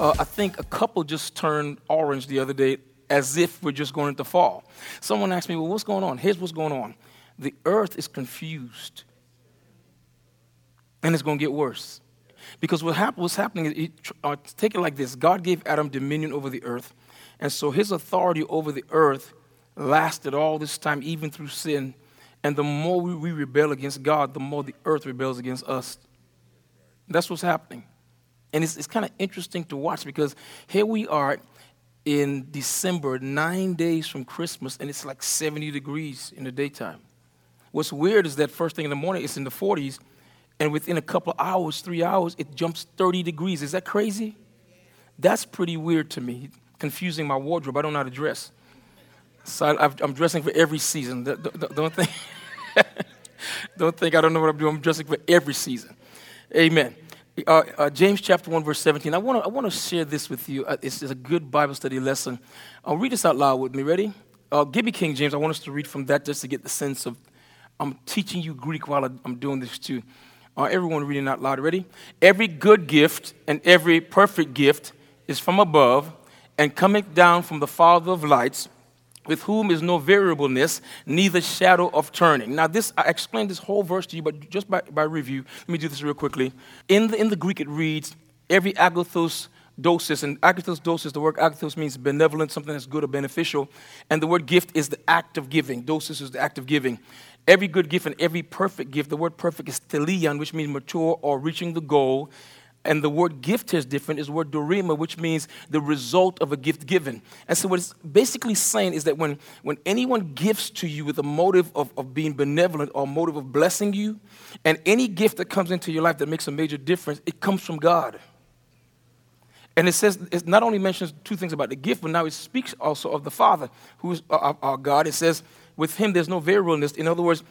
Uh, I think a couple just turned orange the other day as if we're just going into fall. Someone asked me, Well, what's going on? Here's what's going on the earth is confused, and it's going to get worse. Because what hap- what's happening is, it, uh, take it like this God gave Adam dominion over the earth, and so his authority over the earth lasted all this time, even through sin. And the more we, we rebel against God, the more the earth rebels against us. That's what's happening. And it's, it's kind of interesting to watch because here we are in December, nine days from Christmas, and it's like 70 degrees in the daytime. What's weird is that first thing in the morning, it's in the 40s, and within a couple of hours, three hours, it jumps 30 degrees. Is that crazy? That's pretty weird to me, confusing my wardrobe. I don't know how to dress. So I, am dressing for every season. Don't, don't think, don't think I don't know what I'm doing. I'm dressing for every season. Amen. Uh, uh, James chapter 1, verse 17. I want to I wanna share this with you. Uh, it's, it's, a good Bible study lesson. I'll read this out loud with me. Ready? Uh, give me King James. I want us to read from that just to get the sense of I'm teaching you Greek while I'm doing this too. Uh, everyone reading out loud. Ready? Every good gift and every perfect gift is from above and coming down from the Father of lights with whom is no variableness, neither shadow of turning. Now, this I explained this whole verse to you, but just by, by review, let me do this real quickly. In the, in the Greek, it reads, every agathos dosis, and agathos dosis, the word agathos means benevolent, something that's good or beneficial, and the word gift is the act of giving. Dosis is the act of giving. Every good gift and every perfect gift, the word perfect is teleon, which means mature or reaching the goal. And the word gift is different, is the word dorema, which means the result of a gift given. And so what it's basically saying is that when, when anyone gives to you with a motive of, of being benevolent or a motive of blessing you, and any gift that comes into your life that makes a major difference, it comes from God. And it says, it not only mentions two things about the gift, but now it speaks also of the Father, who is our, our God. It says, with him there's no variableness. In other words,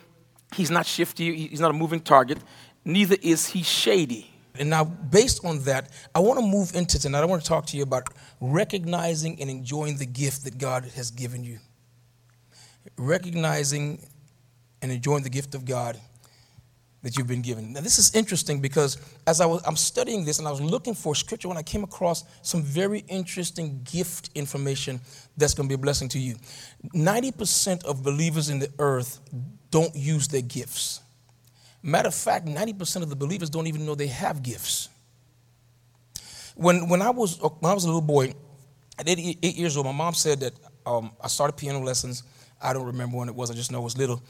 he's not shifty, he's not a moving target, neither is he shady. And now, based on that, I want to move into tonight. I want to talk to you about recognizing and enjoying the gift that God has given you. Recognizing and enjoying the gift of God that you've been given. Now, this is interesting because as I was I'm studying this and I was looking for scripture when I came across some very interesting gift information that's going to be a blessing to you. 90% of believers in the earth don't use their gifts. Matter of fact, 90% of the believers don't even know they have gifts. When, when, I, was, when I was a little boy, at eight, eight years old, my mom said that um, I started piano lessons. I don't remember when it was, I just know I was little.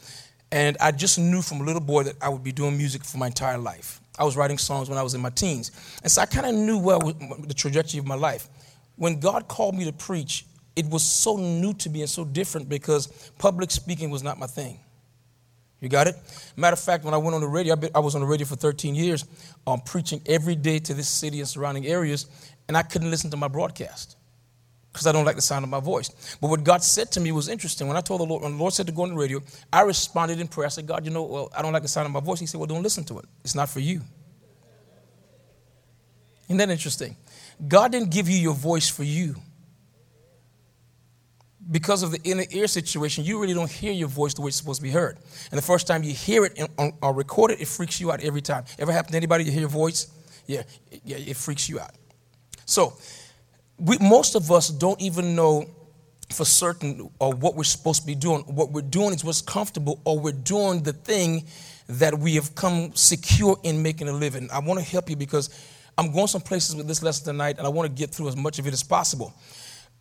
And I just knew from a little boy that I would be doing music for my entire life. I was writing songs when I was in my teens. And so I kind of knew well the trajectory of my life. When God called me to preach, it was so new to me and so different because public speaking was not my thing. You got it? Matter of fact, when I went on the radio, I was on the radio for 13 years, um, preaching every day to this city and surrounding areas, and I couldn't listen to my broadcast because I don't like the sound of my voice. But what God said to me was interesting. When I told the Lord, when the Lord said to go on the radio, I responded in prayer. I said, God, you know, well, I don't like the sound of my voice. He said, Well, don't listen to it. It's not for you. Isn't that interesting? God didn't give you your voice for you because of the inner ear situation, you really don't hear your voice the way it's supposed to be heard. And the first time you hear it or record it, it freaks you out every time. Ever happened to anybody to hear your voice? Yeah, yeah, it freaks you out. So, we, most of us don't even know for certain or what we're supposed to be doing. What we're doing is what's comfortable, or we're doing the thing that we have come secure in making a living. I want to help you because I'm going some places with this lesson tonight, and I want to get through as much of it as possible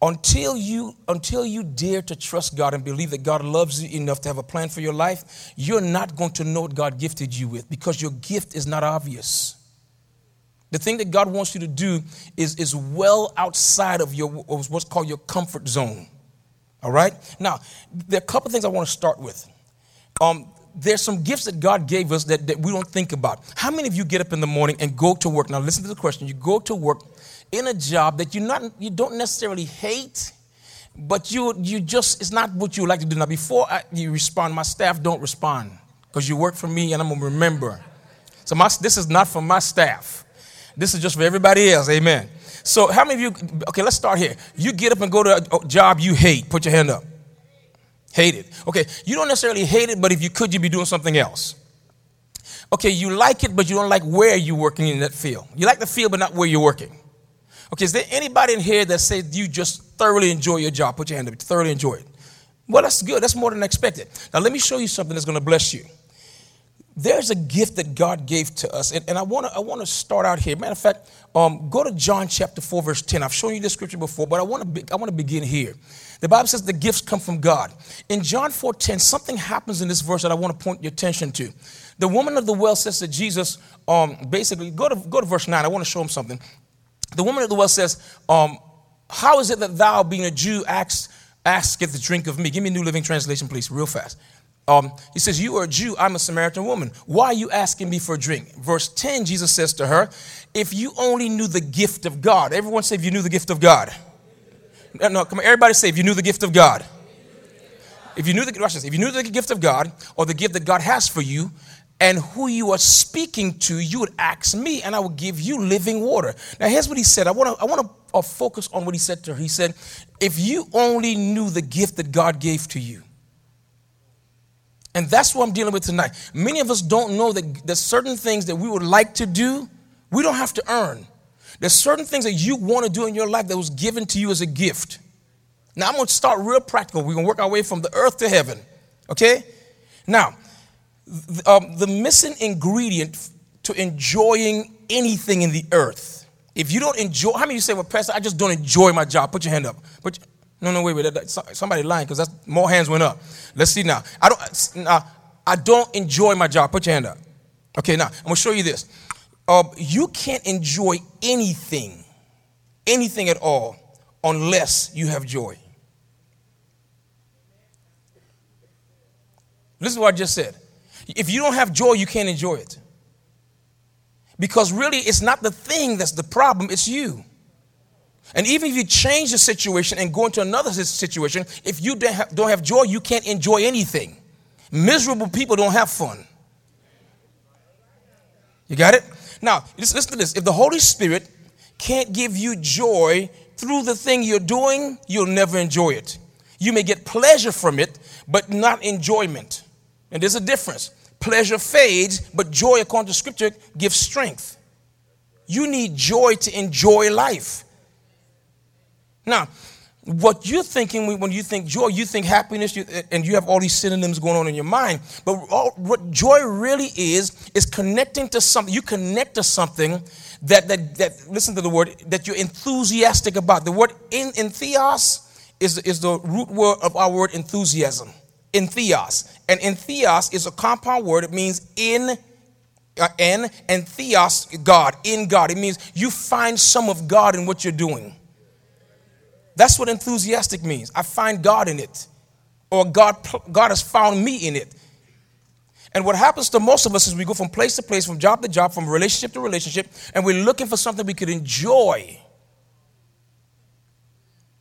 until you until you dare to trust God and believe that God loves you enough to have a plan for your life, you're not going to know what God gifted you with because your gift is not obvious. The thing that God wants you to do is, is well outside of your what's called your comfort zone. All right? Now, there are a couple things I want to start with. Um, there's some gifts that God gave us that, that we don't think about. How many of you get up in the morning and go to work? Now, listen to the question. You go to work in a job that you not you don't necessarily hate, but you you just it's not what you like to do. Now, before I, you respond, my staff don't respond because you work for me, and I'm gonna remember. So my, this is not for my staff. This is just for everybody else. Amen. So, how many of you? Okay, let's start here. You get up and go to a job you hate. Put your hand up. Hate it. Okay, you don't necessarily hate it, but if you could, you'd be doing something else. Okay, you like it, but you don't like where you're working in that field. You like the field, but not where you're working. Okay, is there anybody in here that says you just thoroughly enjoy your job? Put your hand up. Thoroughly enjoy it. Well, that's good. That's more than expected. Now, let me show you something that's going to bless you. There's a gift that God gave to us, and, and I want to I want to start out here. Matter of fact, um, go to John chapter four, verse ten. I've shown you this scripture before, but I want to be, I want to begin here. The Bible says the gifts come from God. In John 4 10, something happens in this verse that I want to point your attention to. The woman of the well says to Jesus, um, basically, go to, go to verse 9. I want to show him something. The woman of the well says, um, How is it that thou, being a Jew, ask, asketh the drink of me? Give me a New Living Translation, please, real fast. Um, he says, You are a Jew, I'm a Samaritan woman. Why are you asking me for a drink? Verse 10, Jesus says to her, If you only knew the gift of God. Everyone say, If you knew the gift of God. No, no come on, everybody say, If you knew the gift of God. If you knew the, this, if you knew the gift of God or the gift that God has for you, and who you are speaking to, you would ask me, and I will give you living water. Now, here's what he said. I want to I want to uh, focus on what he said to her. He said, "If you only knew the gift that God gave to you." And that's what I'm dealing with tonight. Many of us don't know that there's certain things that we would like to do, we don't have to earn. There's certain things that you want to do in your life that was given to you as a gift. Now, I'm going to start real practical. We're going to work our way from the earth to heaven. Okay? Now, um, the missing ingredient to enjoying anything in the earth. If you don't enjoy, how many of you say, well, Pastor, I just don't enjoy my job? Put your hand up. Put your, no, no, wait, wait. That, that, somebody lying because that's more hands went up. Let's see now. I don't. Uh, I don't enjoy my job. Put your hand up. Okay, now I'm gonna show you this. Uh, you can't enjoy anything, anything at all, unless you have joy. This is what I just said. If you don't have joy, you can't enjoy it. Because really, it's not the thing that's the problem, it's you. And even if you change the situation and go into another situation, if you don't have, joy, you can't enjoy anything. Miserable people don't have fun. You got it? Now, listen to this. If the Holy Spirit can't give you joy through the thing you're doing, you'll never enjoy it. You may get pleasure from it, but not enjoyment. And there's a difference. Pleasure fades, but joy, according to Scripture, gives strength. You need joy to enjoy life. Now, what you're thinking when you think joy, you think happiness, and you have all these synonyms going on in your mind. But all, what joy really is, is connecting to something. You connect to something that, that, that listen to the word, that you're enthusiastic about. The word in, in theos is, is the root word of our word enthusiasm. In theos. And in theos is a compound word. It means in, uh, and theos, God, in God. It means you find some of God in what you're doing. That's what enthusiastic means. I find God in it, or God, God has found me in it. And what happens to most of us is we go from place to place, from job to job, from relationship to relationship, and we're looking for something we could enjoy.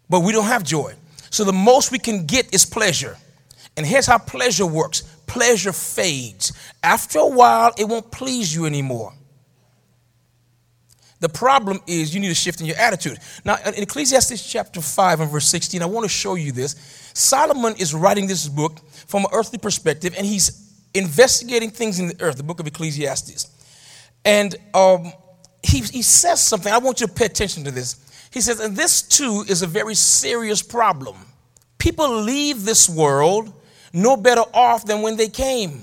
But we don't have joy. So the most we can get is pleasure. And here's how pleasure works pleasure fades. After a while, it won't please you anymore. The problem is you need to shift in your attitude. Now, in Ecclesiastes chapter 5 and verse 16, I want to show you this. Solomon is writing this book from an earthly perspective, and he's investigating things in the earth, the book of Ecclesiastes. And um, he, he says something, I want you to pay attention to this. He says, and this too is a very serious problem. People leave this world no better off than when they came.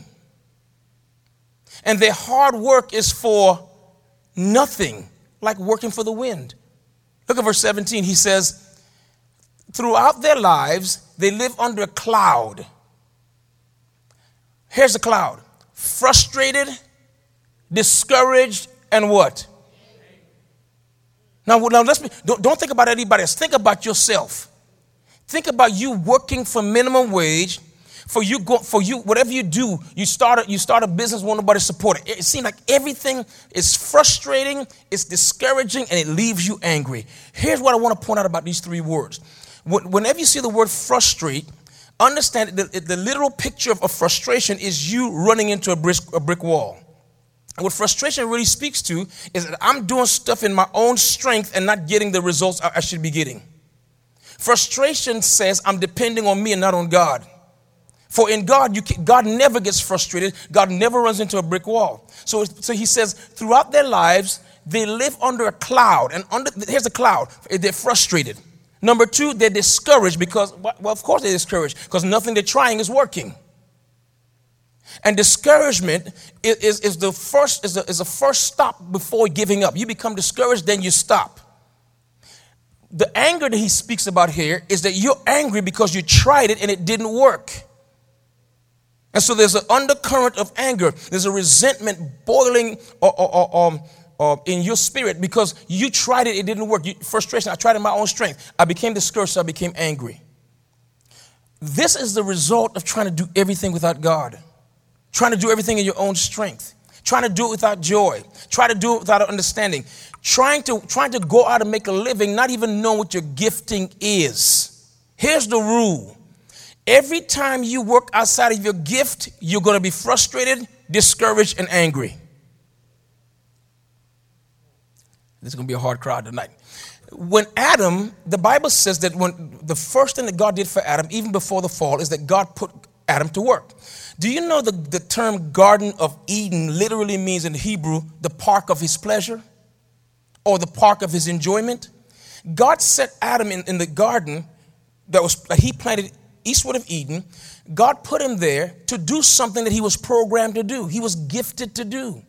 And their hard work is for nothing like working for the wind. Look at verse 17. He says, Throughout their lives, they live under a cloud. Here's the cloud frustrated, discouraged, and what? Now, now let's be, don't, don't think about anybody else. Think about yourself. Think about you working for minimum wage, For you, go, for you, whatever you do, you start a, you start a business, want nobody support it. It seems like everything is frustrating, it's discouraging, and it leaves you angry. Here's what I want to point out about these three words. Whenever you see the word frustrate, understand that the, literal picture of, frustration is you running into a brick, a brick wall. And what frustration really speaks to is that I'm doing stuff in my own strength and not getting the results I should be getting. Frustration says I'm depending on me and not on God. For in God, can, God never gets frustrated. God never runs into a brick wall. So, so he says, throughout their lives, they live under a cloud. And under here's a cloud. They're frustrated. Number two, they're discouraged because, well, of course they're discouraged because nothing they're trying is working. And discouragement is, is, is the first is the, is the first stop before giving up. You become discouraged, then you stop. The anger that he speaks about here is that you're angry because you tried it and it didn't work. And so there's an undercurrent of anger. There's a resentment boiling or, or, or, um, uh, in your spirit because you tried it, it didn't work. You, frustration, I tried it in my own strength. I became discouraged, so I became angry. This is the result of trying to do everything without God, trying to do everything in your own strength, trying to do it without joy, trying to do it without understanding, trying to, trying to go out and make a living, not even know what your gifting is. Here's the rule Every time you work outside of your gift, you're going to be frustrated, discouraged, and angry. This is going to be a hard crowd tonight. When Adam, the Bible says that when the first thing that God did for Adam, even before the fall, is that God put Adam to work. Do you know the, the term Garden of Eden literally means in Hebrew the park of his pleasure or the park of his enjoyment? God set Adam in, in the garden that was that he planted eastward of Eden, God put him there to do something that he was programmed to do, he was gifted to do.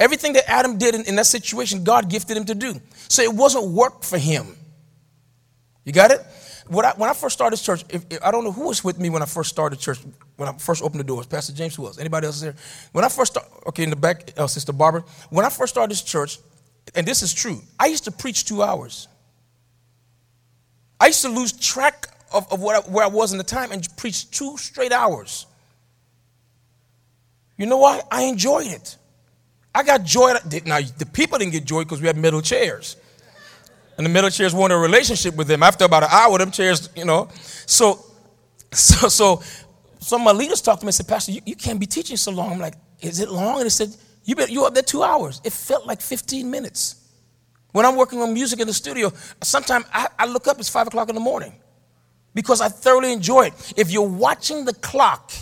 Everything that Adam did in, in that situation, God gifted him to do. So it wasn't work for him. You got it? When I, when I first started church, if, if, I don't know who was with me when I first started church, when I first opened the doors. Pastor James, who else? Anybody else there? When I first started, okay, in the back, uh, Sister Barbara. When I first started this church, and this is true, I used to preach two hours. I used to lose track of, of I, where I was in the time and preached two straight hours. You know what? I enjoyed it. I got joy. Now, the people didn't get joy because we had middle chairs. And the middle chairs wanted a relationship with them. After about an hour, them chairs, you know. So, so, so some of my leaders talked to me and said, Pastor, you, you can't be teaching so long. I'm like, is it long? And they said, you bet you up there two hours. It felt like 15 minutes. When I'm working on music in the studio, sometimes I, I look up, it's five o'clock in the morning because I thoroughly enjoy it. If you're watching the clock,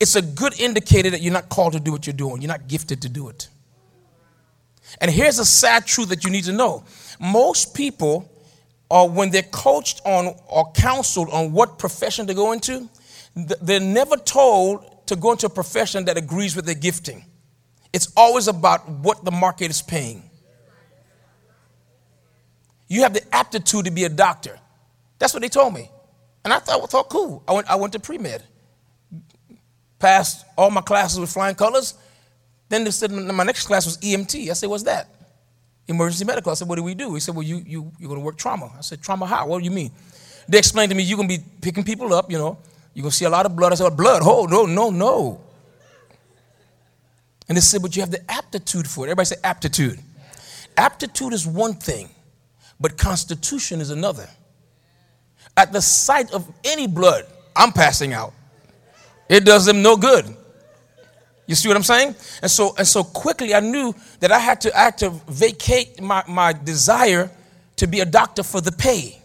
it's a good indicator that you're not called to do what you're doing. You're not gifted to do it. And here's a sad truth that you need to know most people, uh, when they're coached on or counseled on what profession to go into, they're never told to go into a profession that agrees with their gifting. It's always about what the market is paying. You have the aptitude to be a doctor. That's what they told me. And I thought, thought cool. I went, I went to pre med, passed all my classes with flying colors. Then they said my next class was EMT. I said, What's that? Emergency medical. I said, What do we do? He said, Well, you, you, you're going to work trauma. I said, Trauma how? What do you mean? They explained to me, You're going to be picking people up, you know. You're going to see a lot of blood. I said, Blood? Oh, no, no, no. And they said, But you have the aptitude for it. Everybody say aptitude. Aptitude is one thing, but constitution is another. At the sight of any blood, I'm passing out. It does them no good. You see what I'm saying? And so, and so quickly I knew that I had to, had to vacate my, my desire to be a doctor for the pay.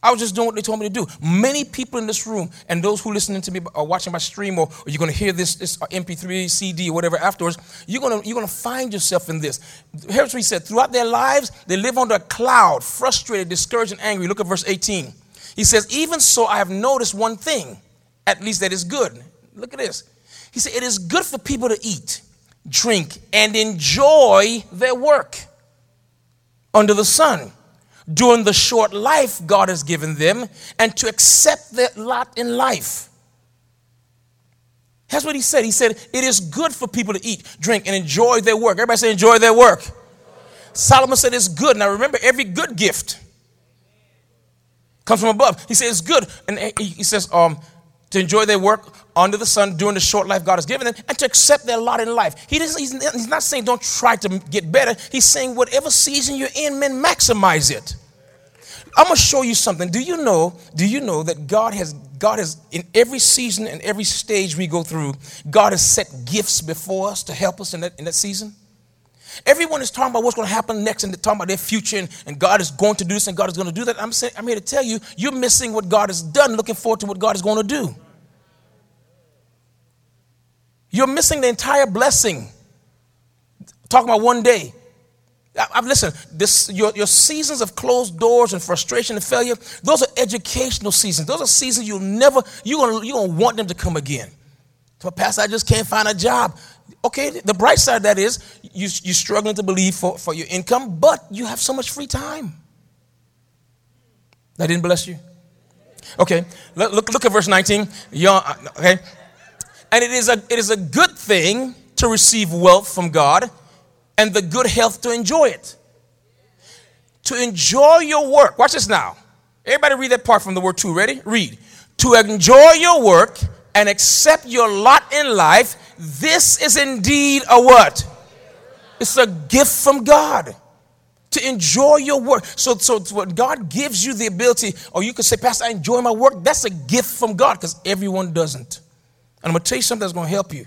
I was just doing what they told me to do. Many people in this room, and those who are listening to me are watching my stream, or, or you're going to hear this, this uh, MP3, CD, or whatever afterwards, you're going you're to find yourself in this. Here's what he said Throughout their lives, they live under a cloud, frustrated, discouraged, and angry. Look at verse 18. He says, Even so, I have noticed one thing, at least that is good. Look at this. He said, It is good for people to eat, drink, and enjoy their work under the sun during the short life God has given them and to accept their lot in life. That's what he said. He said, It is good for people to eat, drink, and enjoy their work. Everybody say, Enjoy their work. Solomon said, It's good. Now remember, every good gift Comes from above. He says it's good. And he, he says, um, to enjoy their work under the sun during the short life God has given them and to accept their lot in life. He doesn't, he's, not saying don't try to get better. He's saying whatever season you're in, man, maximize it. I'm gonna show you something. Do you know? Do you know that God has God has in every season and every stage we go through, God has set gifts before us to help us in that in that season. Everyone is talking about what's going to happen next and they're talking about their future and, and God is going to do this and God is going to do that. I'm saying I'm here to tell you, you're missing what God has done, looking forward to what God is going to do. You're missing the entire blessing. Talking about one day. I've listened. This your, your seasons of closed doors and frustration and failure. Those are educational seasons. Those are seasons you'll never you're gonna you gonna want them to come again. So, Pastor, I just can't find a job. Okay, the bright side of that is you, you're struggling to believe for, for your income, but you have so much free time. That didn't bless you. Okay, look, look, look at verse 19. Uh, okay, and it is a it is a good thing to receive wealth from God and the good health to enjoy it. To enjoy your work. Watch this now. Everybody read that part from the word to. Ready? Read. To enjoy your work and accept your lot in life, this is indeed a what? It's a gift from God to enjoy your work. So, so when God gives you the ability, or you could say, Pastor, I enjoy my work, that's a gift from God because everyone doesn't. And I'm going to tell you something that's going to help you.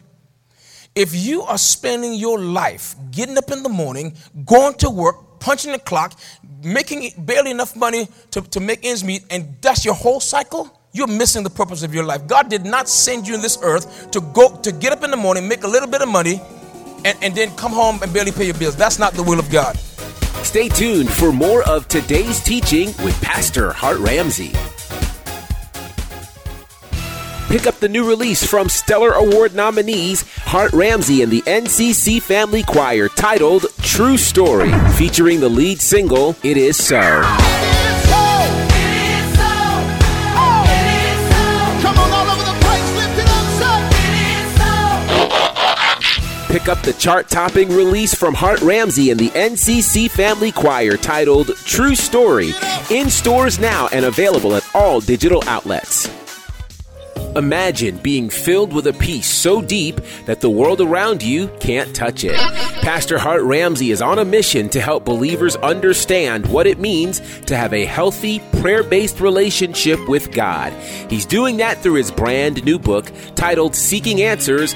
If you are spending your life getting up in the morning, going to work, punching the clock, making barely enough money to, to make ends meet, and that's your whole cycle, you're missing the purpose of your life. God did not send you in this earth to go to get up in the morning, make a little bit of money, and, and then come home and barely pay your bills. That's not the will of God. Stay tuned for more of today's teaching with Pastor Hart Ramsey. Pick up the new release from Stellar Award nominees Hart Ramsey and the NCC Family Choir titled True Story, featuring the lead single It Is So. Pick up the chart topping release from Hart Ramsey and the NCC Family Choir titled True Story, in stores now and available at all digital outlets. Imagine being filled with a peace so deep that the world around you can't touch it. Pastor Hart Ramsey is on a mission to help believers understand what it means to have a healthy, prayer based relationship with God. He's doing that through his brand new book titled Seeking Answers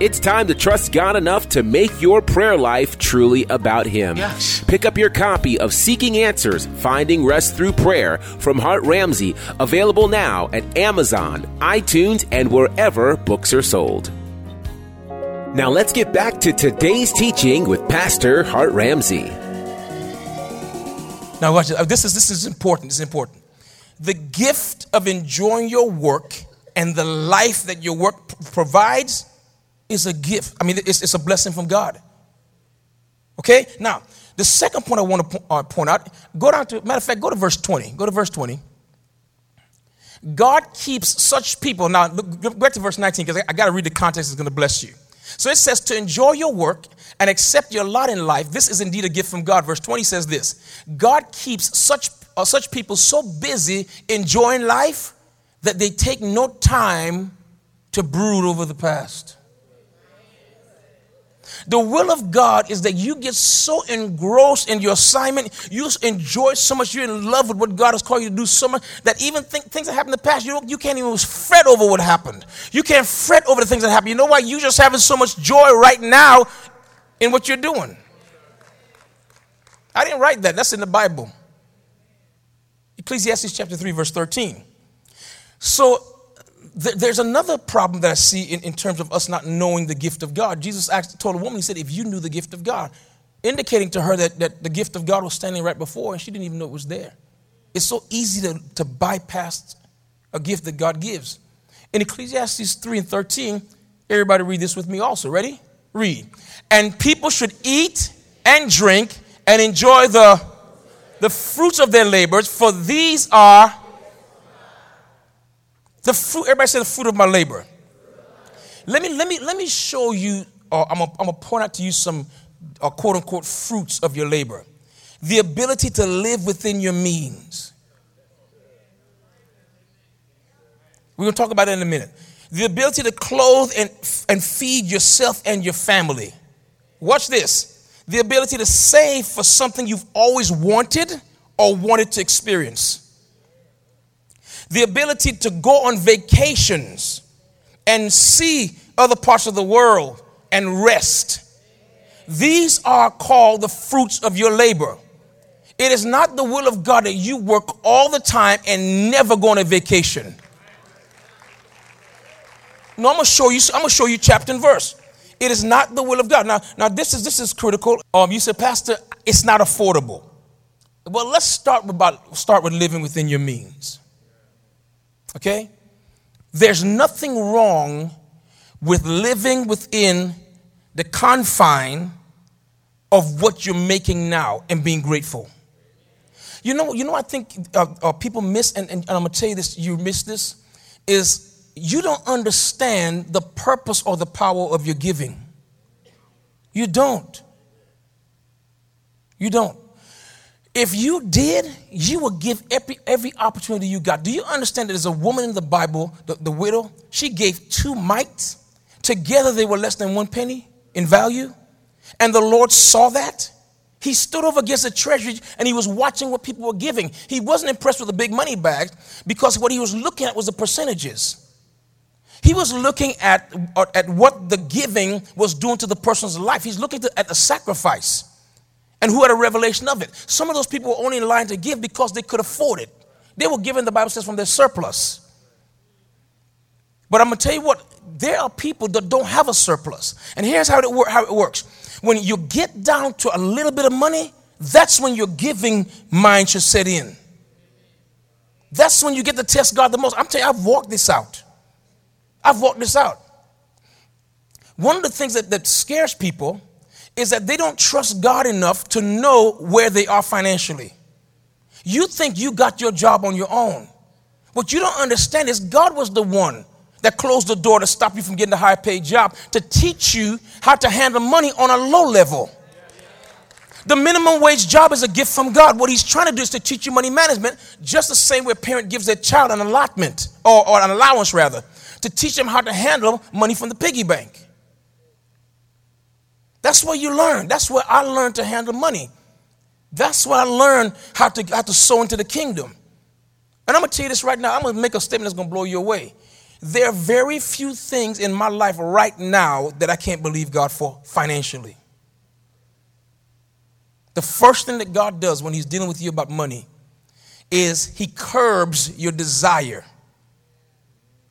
It's time to trust God enough to make your prayer life truly about Him. Yes. Pick up your copy of Seeking Answers Finding Rest Through Prayer from Hart Ramsey, available now at Amazon, iTunes, and wherever books are sold. Now let's get back to today's teaching with Pastor Hart Ramsey. Now watch this. Uh, this is this is important. This is important. The gift of enjoying your work and the life that your work provides is a gift. I mean, it's, it's a blessing from God. Okay? Now, the second point I want to uh, point out, go down to, matter of fact, go to verse 20. Go to verse 20. God keeps such people. Now, look, go back to verse 19 because I, I got to read the context, it's going to bless you. So it says, to enjoy your work and accept your lot in life, this is indeed a gift from God. Verse 20 says this God keeps such, uh, such people so busy enjoying life that they take no time to brood over the past. The will of God is that you get so engrossed in your assignment, you enjoy so much, you're in love with what God has called you to do so much that even think, things that happened in the past, you, you can't even fret over what happened. You can't fret over the things that happened. You know why? You're just having so much joy right now in what you're doing. I didn't write that, that's in the Bible. Ecclesiastes chapter 3, verse 13. So th- there's another problem that I see in, in terms of us not knowing the gift of God. Jesus asked, told a woman, He said, If you knew the gift of God, indicating to her that, that the gift of God was standing right before and she didn't even know it was there. It's so easy to, to bypass a gift that God gives. In Ecclesiastes 3 and 13, everybody read this with me also. Ready? Read. And people should eat and drink and enjoy the, the fruits of their labors, for these are the fruit. Everybody say the fruit of my labor. Let me, let me, let me show you, uh, I'm going to point out to you some uh, quote unquote fruits of your labor. The ability to live within your means. We're going to talk about it in a minute. The ability to clothe and, and feed yourself and your family. Watch this. The ability to save for something you've always wanted or wanted to experience. The ability to go on vacations and see other parts of the world and rest. These are called the fruits of your labor. It is not the will of God that you work all the time and never go on a vacation. No, I'm gonna show you. I'm gonna show you chapter and verse. It is not the will of God. Now, now this is this is critical. Um, you said, Pastor, it's not affordable. Well, let's start about start with living within your means. Okay, there's nothing wrong with living within the confine of what you're making now and being grateful. You know, you know, I think uh, uh, people miss, and, and, and I'm gonna tell you this. You miss this is you don't understand the purpose or the power of your giving. You don't. You don't. If you did, you would give every, every opportunity you got. Do you understand that there's a woman in the Bible, the, the widow? She gave two mites. Together they were less than one penny in value. And the Lord saw that. He stood over against the treasury and he was watching what people were giving. He wasn't impressed with the big money bags because what he was looking at was the percentages. He was looking at, at what the giving was doing to the person's life. He's looking to, at the sacrifice and who had a revelation of it. Some of those people were only in line to give because they could afford it. They were given, the Bible says, from their surplus. But I'm going to tell you what, there are people that don't have a surplus. And here's how it, wor- how it works when you get down to a little bit of money, that's when your giving mind should set in. That's when you get to test God the most. I'm telling you, I've walked this out. I've walked this out. One of the things that, that scares people is that they don't trust God enough to know where they are financially. You think you got your job on your own. What you don't understand is God was the one that closed the door to stop you from getting a high paid job to teach you how to handle money on a low level. The minimum wage job is a gift from God. What He's trying to do is to teach you money management, just the same way a parent gives their child an allotment or, or an allowance, rather to teach them how to handle money from the piggy bank. That's where you learn. That's where I learned to handle money. That's where I learned how to, how to sow into the kingdom. And I'm going to tell you this right now. I'm going to make a statement that's going to blow you away. There are very few things in my life right now that I can't believe God for financially. The first thing that God does when He's dealing with you about money is He curbs your desire.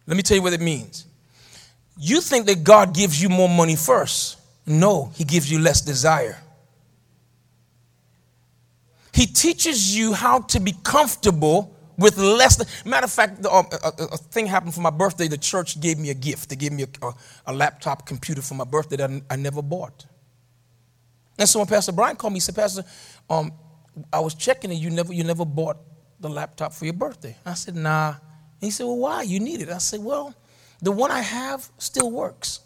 Let me tell you what it means. You think that God gives you more money first. No, He gives you less desire. He teaches you how to be comfortable with less. Matter of fact, a, a, a, thing happened for my birthday. The church gave me a gift. They gave me a, a laptop computer for my birthday that I, I, never bought. And so when Pastor Brian called me, he said, Pastor, um, I was checking and you never, you never bought the laptop for your birthday. I said, Nah, And he said, Well, why? You need it. I said, Well, the one I have still works.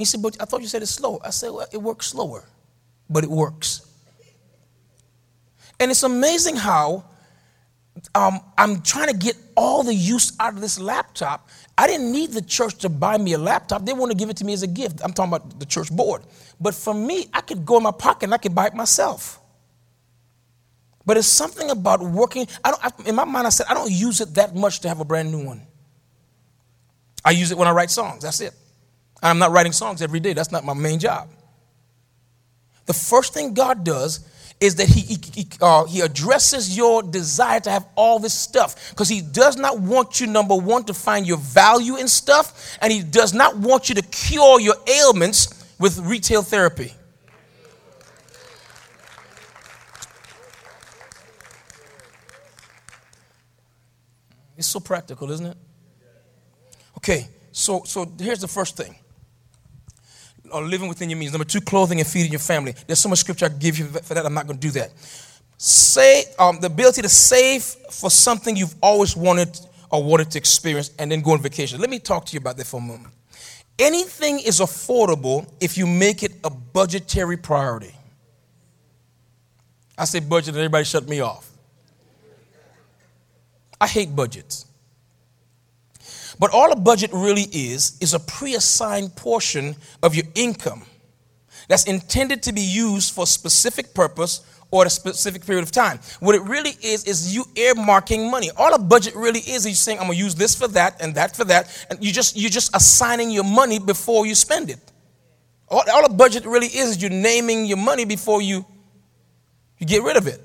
He said, But I thought you said it's slow. I said, Well, it works slower, but it works. And it's amazing how um, I'm trying to get all the use out of this laptop. I didn't need the church to buy me a laptop. They want to give it to me as a gift. I'm talking about the church board. But for me, I could go in my pocket and I could buy it myself. But it's something about working. I don't, in my mind, I said, I don't use it that much to have a brand new one. I use it when I write songs. That's it. I'm not writing songs every day. That's not my main job. The first thing God does is that He, he, uh, he addresses your desire to have all this stuff because He does not want you, number one, to find your value in stuff, and He does not want you to cure your ailments with retail therapy. It's so practical, isn't it? Okay, so so here's the first thing. Or living within your means. Number two, clothing and feeding your family. There's so much scripture I give you for that. I'm not going to do that. Say um, the ability to save for something you've always wanted or wanted to experience, and then go on vacation. Let me talk to you about that for a moment. Anything is affordable if you make it a budgetary priority. I say budget, and everybody shut me off. I hate budgets. But all a budget really is, is a pre assigned portion of your income that's intended to be used for a specific purpose or a specific period of time. What it really is, is you earmarking money. All a budget really is, is you saying, I'm gonna use this for that and that for that, and you just you're just assigning your money before you spend it. All, all a budget really is, is you're naming your money before you you get rid of it.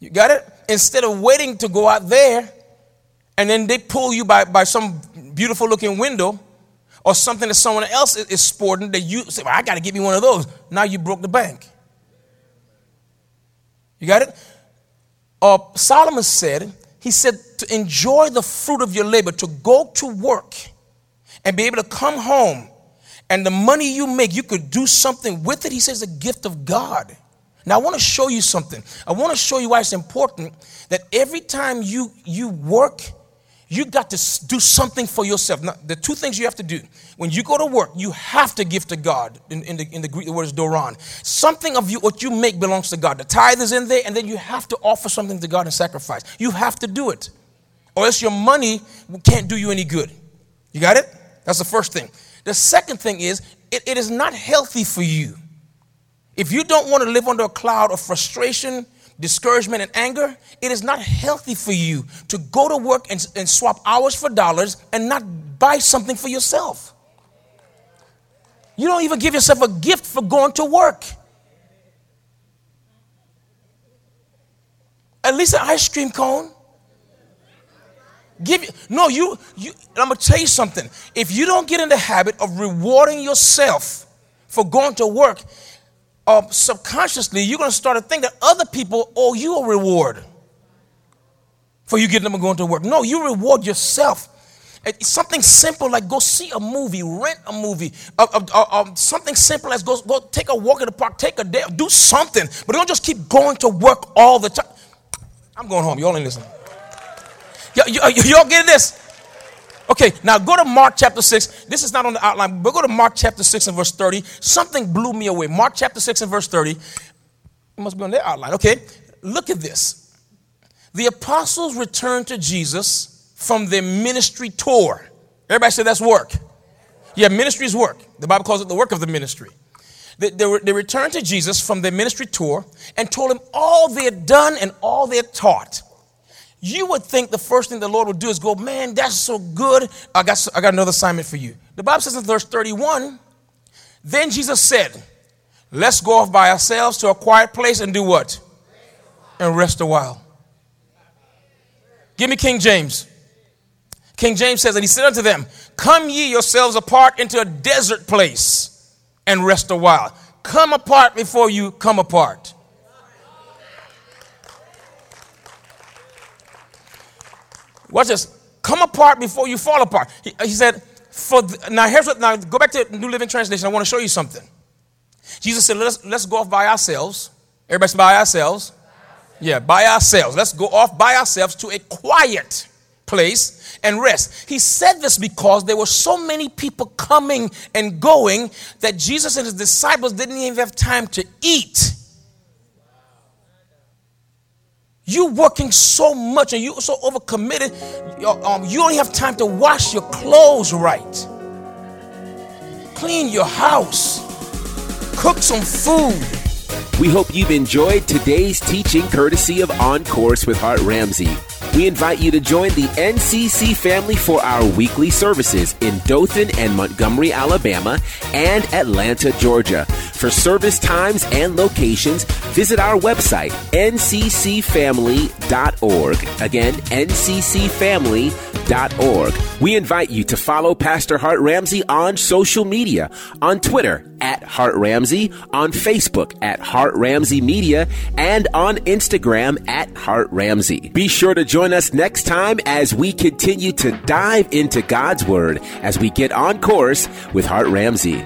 You got it? Instead of waiting to go out there and then they pull you by, by some beautiful looking window or something that someone else is, sporting that you say, well, I got to get me one of those. Now you broke the bank. You got it? Uh, Solomon said, he said, to enjoy the fruit of your labor, to go to work and be able to come home and the money you make, you could do something with it. He says, a gift of God. Now, I want to show you something. I want to show you why it's important that every time you, you work, you got to do something for yourself. Now, the two things you have to do when you go to work, you have to give to God. In, in, the, in the Greek, the word is doron. Something of you, what you make belongs to God. The tithe is in there, and then you have to offer something to God and sacrifice. You have to do it, or else your money can't do you any good. You got it? That's the first thing. The second thing is, it, it is not healthy for you. If you don't want to live under a cloud of frustration, discouragement, and anger, it is not healthy for you to go to work and, and swap hours for dollars and not buy something for yourself. You don't even give yourself a gift for going to work. At least an ice cream cone. Give no, you, you I'm gonna tell you something. If you don't get in the habit of rewarding yourself for going to work, uh, subconsciously, you're going to start to think that other people owe you a reward for you getting them going to work. No, you reward yourself. It's something simple like go see a movie, rent a movie, uh, uh, uh, um, something simple as go, go take a walk in the park, take a day, do something. But don't just keep going to work all the time. I'm going home. Y'all ain't listening. Y- y'all getting this? Okay, now go to Mark chapter 6. This is not on the outline, but go to Mark chapter 6 and verse 30. Something blew me away. Mark chapter 6 and verse 30. It must be on their outline. Okay, look at this. The apostles returned to Jesus from their ministry tour. Everybody said that's work. Yeah, ministry is work. The Bible calls it the work of the ministry. They, they, they returned to Jesus from their ministry tour and told him all they had done and all they had taught you would think the first thing the Lord would do is go, man, that's so good. I got, I got another assignment for you. The Bible says in verse 31, then Jesus said, let's go off by ourselves to a quiet place and do what? And rest a while. Give me King James. King James says, and he said unto them, Come ye yourselves apart into a desert place and rest a while. Come apart before you come apart. Watch this. Come apart before you fall apart. He, he said, for the, now here's what now go back to New Living Translation. I want to show you something. Jesus said, let's let's go off by ourselves. Everybody's by ourselves. Yeah, by ourselves. Let's go off by ourselves to a quiet place and rest. He said this because there were so many people coming and going that Jesus and his disciples didn't even have time to eat. You working so much and you're so overcommitted, um, you only have time to wash your clothes right, clean your house, cook some food. We hope you've enjoyed today's teaching courtesy of On Course with Hart Ramsey. We invite you to join the NCC family for our weekly services in Dothan and Montgomery, Alabama, and Atlanta, Georgia. For service times and locations, visit our website, nccfamily.org. Again, nccfamily.org We invite you to follow Pastor Hart Ramsey on social media, on Twitter at Hart Ramsey, on Facebook at Hart Ramsey Media, and on Instagram at Hart Ramsey. Be sure to join us next time as we continue to dive into God's Word as we get on course with Hart Ramsey.